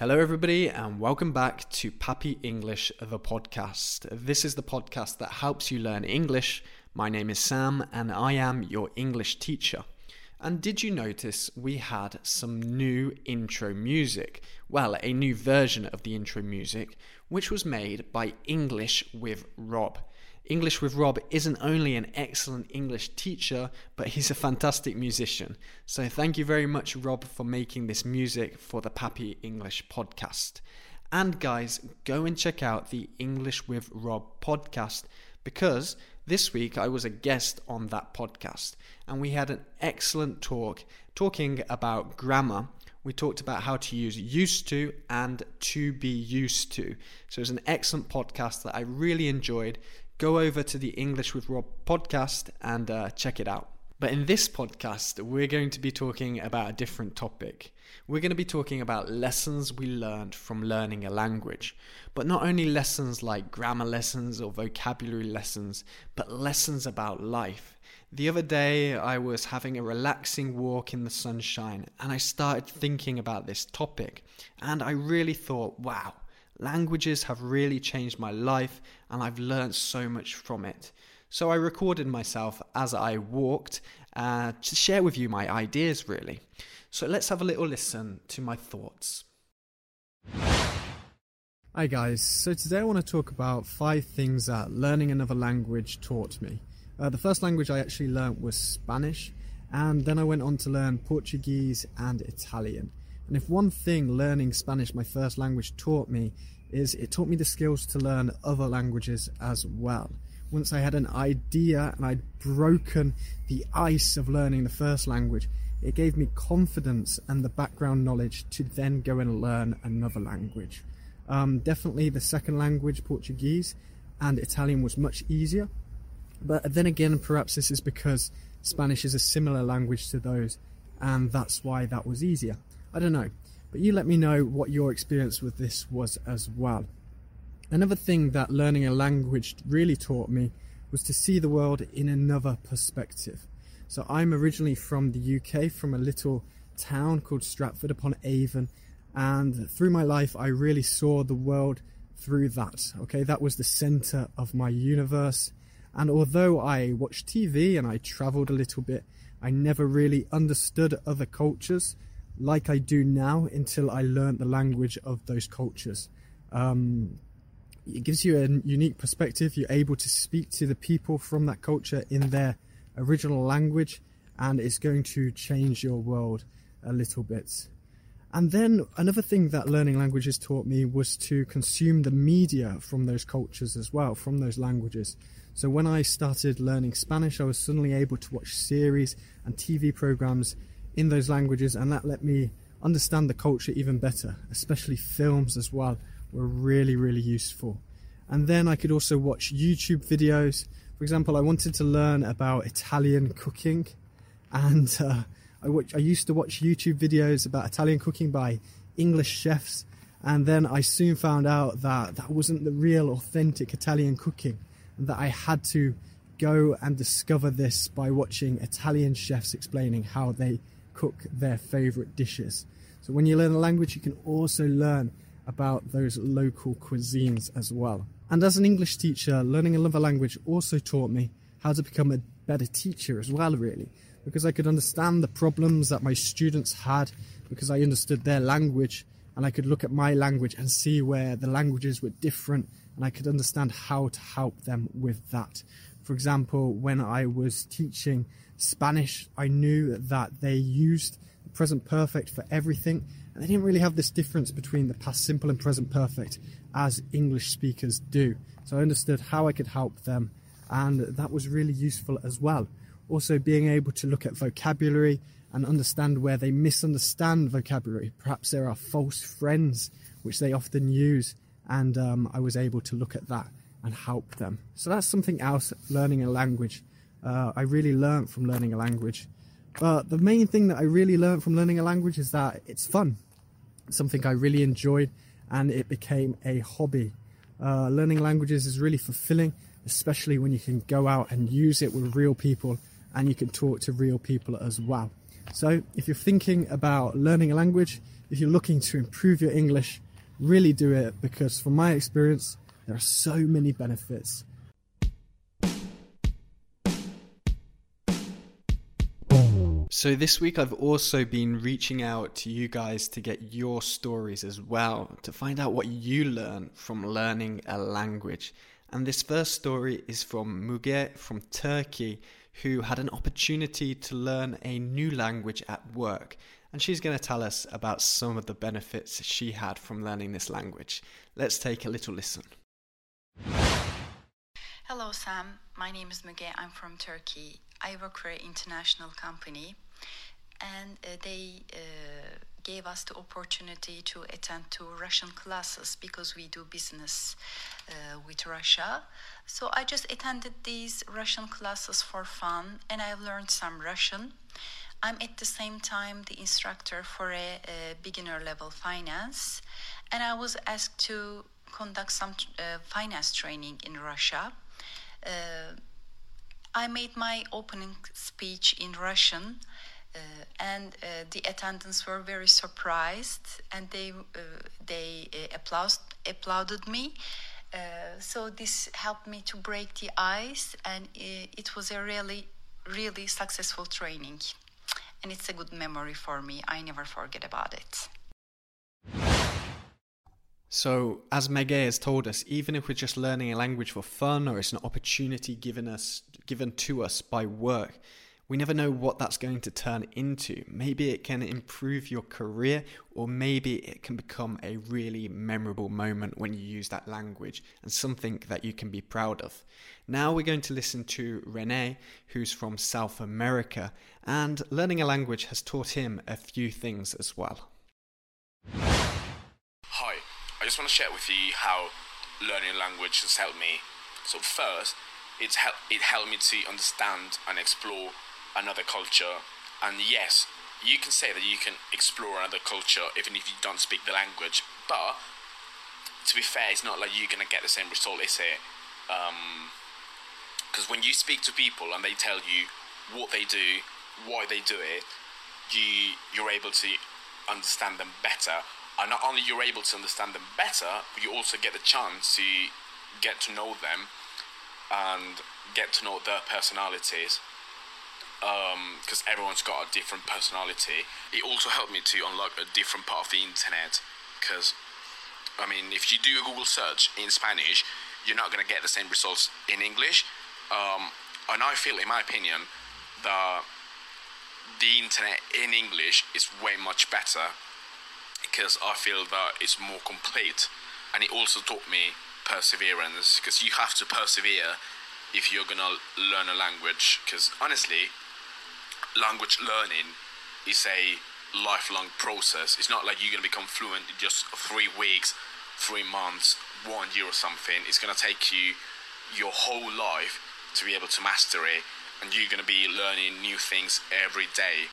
Hello, everybody, and welcome back to Papa English, the podcast. This is the podcast that helps you learn English. My name is Sam, and I am your English teacher. And did you notice we had some new intro music? Well, a new version of the intro music, which was made by English with Rob. English with Rob isn't only an excellent English teacher, but he's a fantastic musician. So thank you very much, Rob, for making this music for the Papa English podcast. And guys, go and check out the English with Rob podcast because this week I was a guest on that podcast and we had an excellent talk talking about grammar. We talked about how to use used to and to be used to. So it's an excellent podcast that I really enjoyed go over to the English with Rob podcast and uh, check it out. But in this podcast, we're going to be talking about a different topic. We're going to be talking about lessons we learned from learning a language. But not only lessons like grammar lessons or vocabulary lessons, but lessons about life. The other day, I was having a relaxing walk in the sunshine and I started thinking about this topic. And I really thought, wow, Languages have really changed my life and I've learned so much from it. So I recorded myself as I walked uh, to share with you my ideas, really. So let's have a little listen to my thoughts. Hi guys, so today I want to talk about five things that learning another language taught me. Uh, the first language I actually learnt was Spanish, and then I went on to learn Portuguese and Italian. And if one thing learning Spanish, my first language, taught me, is it taught me the skills to learn other languages as well. Once I had an idea and I'd broken the ice of learning the first language, it gave me confidence and the background knowledge to then go and learn another language. Um, definitely the second language, Portuguese and Italian, was much easier. But then again, perhaps this is because Spanish is a similar language to those, and that's why that was easier. I don't know. But you let me know what your experience with this was as well. Another thing that learning a language really taught me was to see the world in another perspective. So I'm originally from the UK, from a little town called Stratford upon Avon, and through my life I really saw the world through that. Okay, that was the center of my universe. And although I watched TV and I traveled a little bit, I never really understood other cultures like I do now until I learned the language of those cultures. Um, it gives you a unique perspective. You're able to speak to the people from that culture in their original language, and it's going to change your world a little bit. And then another thing that learning languages taught me was to consume the media from those cultures as well, from those languages. So when I started learning Spanish, I was suddenly able to watch series and TV programs in those languages, and that let me understand the culture even better, especially films as well, were really, really useful. And then I could also watch YouTube videos. For example, I wanted to learn about Italian cooking, and uh, I, watch, I used to watch YouTube videos about Italian cooking by English chefs. And then I soon found out that that wasn't the real, authentic Italian cooking, and that I had to go and discover this by watching Italian chefs explaining how they cook their favorite dishes. So when you learn a language, you can also learn about those local cuisines as well. And as an English teacher, learning another language also taught me how to become a better teacher as well, really, because I could understand the problems that my students had because I understood their language and I could look at my language and see where the languages were different and I could understand how to help them with that. For example, when I was teaching Spanish, I knew that they used the present perfect for everything and they didn't really have this difference between the past simple and present perfect as English speakers do. So I understood how I could help them and that was really useful as well. Also, being able to look at vocabulary and understand where they misunderstand vocabulary. Perhaps there are false friends which they often use, and um, I was able to look at that and help them. So that's something else learning a language. Uh, I really learned from learning a language. But the main thing that I really learned from learning a language is that it's fun. Something I really enjoyed, and it became a hobby. Uh, learning languages is really fulfilling, especially when you can go out and use it with real people and you can talk to real people as well. So, if you're thinking about learning a language, if you're looking to improve your English, really do it because, from my experience, there are so many benefits. So, this week I've also been reaching out to you guys to get your stories as well, to find out what you learn from learning a language. And this first story is from Muge from Turkey, who had an opportunity to learn a new language at work. And she's going to tell us about some of the benefits she had from learning this language. Let's take a little listen. Hello, Sam. My name is Muge. I'm from Turkey. I work for an international company, and uh, they uh, gave us the opportunity to attend to Russian classes because we do business uh, with Russia. So I just attended these Russian classes for fun and I learned some Russian. I'm at the same time the instructor for a, a beginner level finance and I was asked to conduct some uh, finance training in Russia. Uh, I made my opening speech in Russian uh, and uh, the attendants were very surprised and they uh, they applaud, applauded me so this helped me to break the ice and it was a really really successful training and it's a good memory for me. I never forget about it. So, as Muge has told us, even if we're just learning a language for fun or it's an opportunity given us given to us by work, we never know what that's going to turn into. Maybe it can improve your career, or maybe it can become a really memorable moment when you use that language and something that you can be proud of. Now we're going to listen to Rene, who's from South America, and learning a language has taught him a few things as well. Hi, I just want to share with you how learning a language has helped me. So, first, it's help, it helped me to understand and explore another culture. And yes, you can say that you can explore another culture even if you don't speak the language. But to be fair, it's not like you're gonna get the same result, is it? Because um, when you speak to people and they tell you what they do, why they do it, you you're able to understand them better. And not only you're able to understand them better, but you also get the chance to get to know them and get to know their personalities because um, everyone's got a different personality. It also helped me to unlock a different part of the internet because, I mean, if you do a Google search in Spanish, you're not going to get the same results in English. Um, and I feel, in my opinion, that the internet in English is way much better because I feel that it's more complete. And it also taught me perseverance because you have to persevere if you're gonna learn a language. Because honestly, language learning is a lifelong process. It's not like you're going to become fluent in just three weeks, three months, one year or something. It's going to take you your whole life to be able to master it, and you're going to be learning new things every day.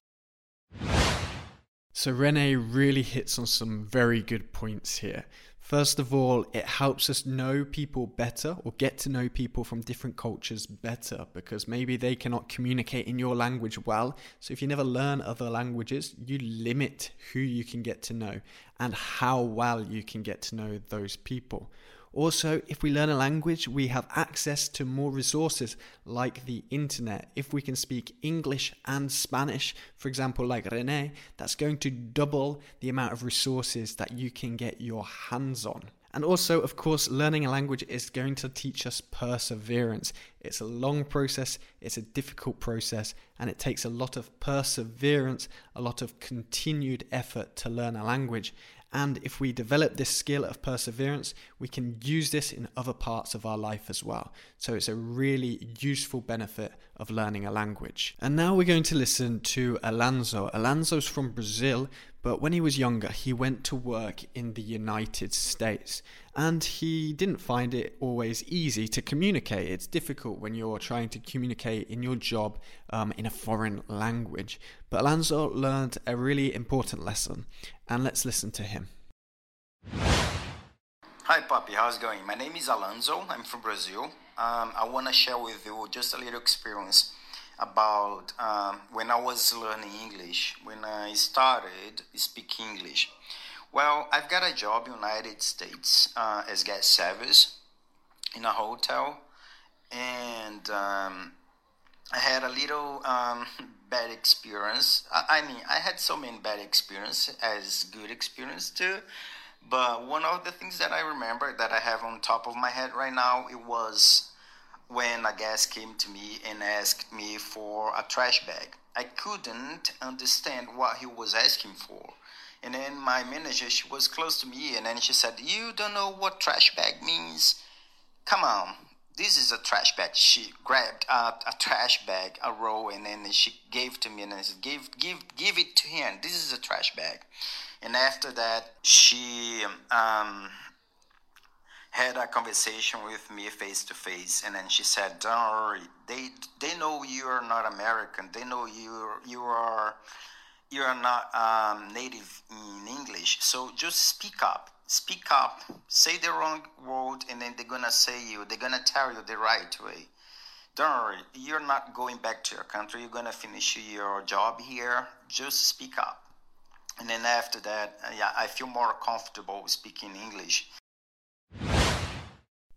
So Rene really hits on some very good points here. First of all, it helps us know people better or get to know people from different cultures better because maybe they cannot communicate in your language well. So if you never learn other languages, you limit who you can get to know and how well you can get to know those people. Also, if we learn a language, we have access to more resources like the internet. If we can speak English and Spanish, for example, like Rene, that's going to double the amount of resources that you can get your hands on. And also, of course, learning a language is going to teach us perseverance. It's a long process, it's a difficult process, and it takes a lot of perseverance, a lot of continued effort to learn a language. And if we develop this skill of perseverance, we can use this in other parts of our life as well. So it's a really useful benefit of learning a language. And now we're going to listen to Alonso. Alonso's from Brazil, but when he was younger, he went to work in the United States and he didn't find it always easy to communicate. It's difficult when you're trying to communicate in your job um, in a foreign language. But Alonso learned a really important lesson, and let's listen to him. Hi, Poppy. How's it going? My name is Alonso. I'm from Brazil. Um, I want to share with you just a little experience about um, when I was learning English, when I started speaking English. Well, I've got a job in United States uh, as guest service in a hotel, and um, I had a little um, bad experience. I, I, mean, I had so many bad experience as good experience too. But one of the things that I remember that I have on top of my head right now, it was when a guest came to me and asked me for a trash bag. I couldn't understand what he was asking for. And then my manager, she was close to me, and then she said, You don't know what trash bag means? Come on, this is a trash bag. She grabbed a, a trash bag, a roll, and then she gave to me, and I said, Give, give, give it to him. This is a trash bag. And after that, she um, had a conversation with me face to face, and then she said, "Don't worry, they they know you are not American. They know you you are you are not um, native in English. So just speak up. Speak up. Say the wrong word, and then they're gonna say you. They're gonna tell you the right way. Don't worry. You're not going back to your country. You're gonna finish your job here. Just speak up. And then after that, uh, yeah, I feel more comfortable speaking English.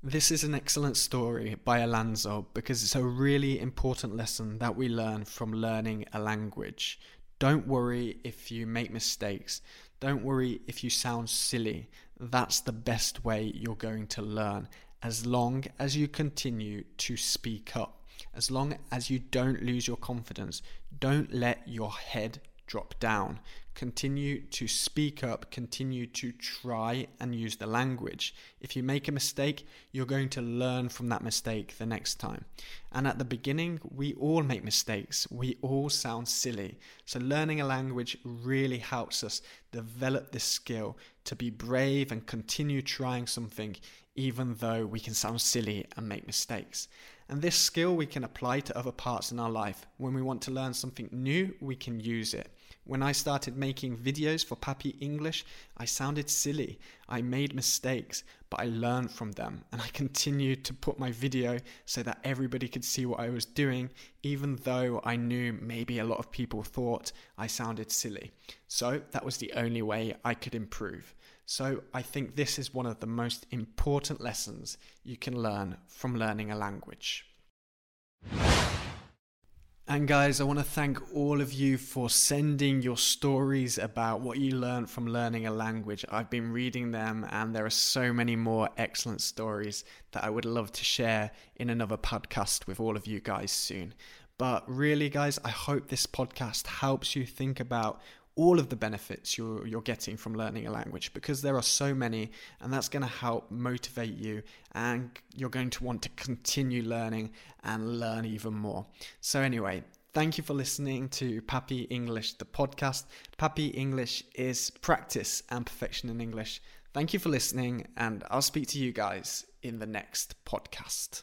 This is an excellent story by Alonso because it's a really important lesson that we learn from learning a language. Don't worry if you make mistakes. Don't worry if you sound silly. That's the best way you're going to learn as long as you continue to speak up. As long as you don't lose your confidence, don't let your head drop down. Continue to speak up, continue to try and use the language. If you make a mistake, you're going to learn from that mistake the next time. And at the beginning, we all make mistakes, we all sound silly. So, learning a language really helps us develop this skill to be brave and continue trying something, even though we can sound silly and make mistakes. And this skill we can apply to other parts in our life. When we want to learn something new, we can use it. When I started making videos for Papa English, I sounded silly. I made mistakes, but I learned from them and I continued to put my video so that everybody could see what I was doing, even though I knew maybe a lot of people thought I sounded silly. So that was the only way I could improve. So I think this is one of the most important lessons you can learn from learning a language. And guys, I want to thank all of you for sending your stories about what you learned from learning a language. I've been reading them, and there are so many more excellent stories that I would love to share in another podcast with all of you guys soon. But really, guys, I hope this podcast helps you think about all of the benefits you're, you're getting from learning a language because there are so many, and that's going to help motivate you, and you're going to want to continue learning and learn even more. So, anyway, Thank you for listening to Papa English, the podcast. Papa English is practice and perfection in English. Thank you for listening, and I'll speak to you guys in the next podcast.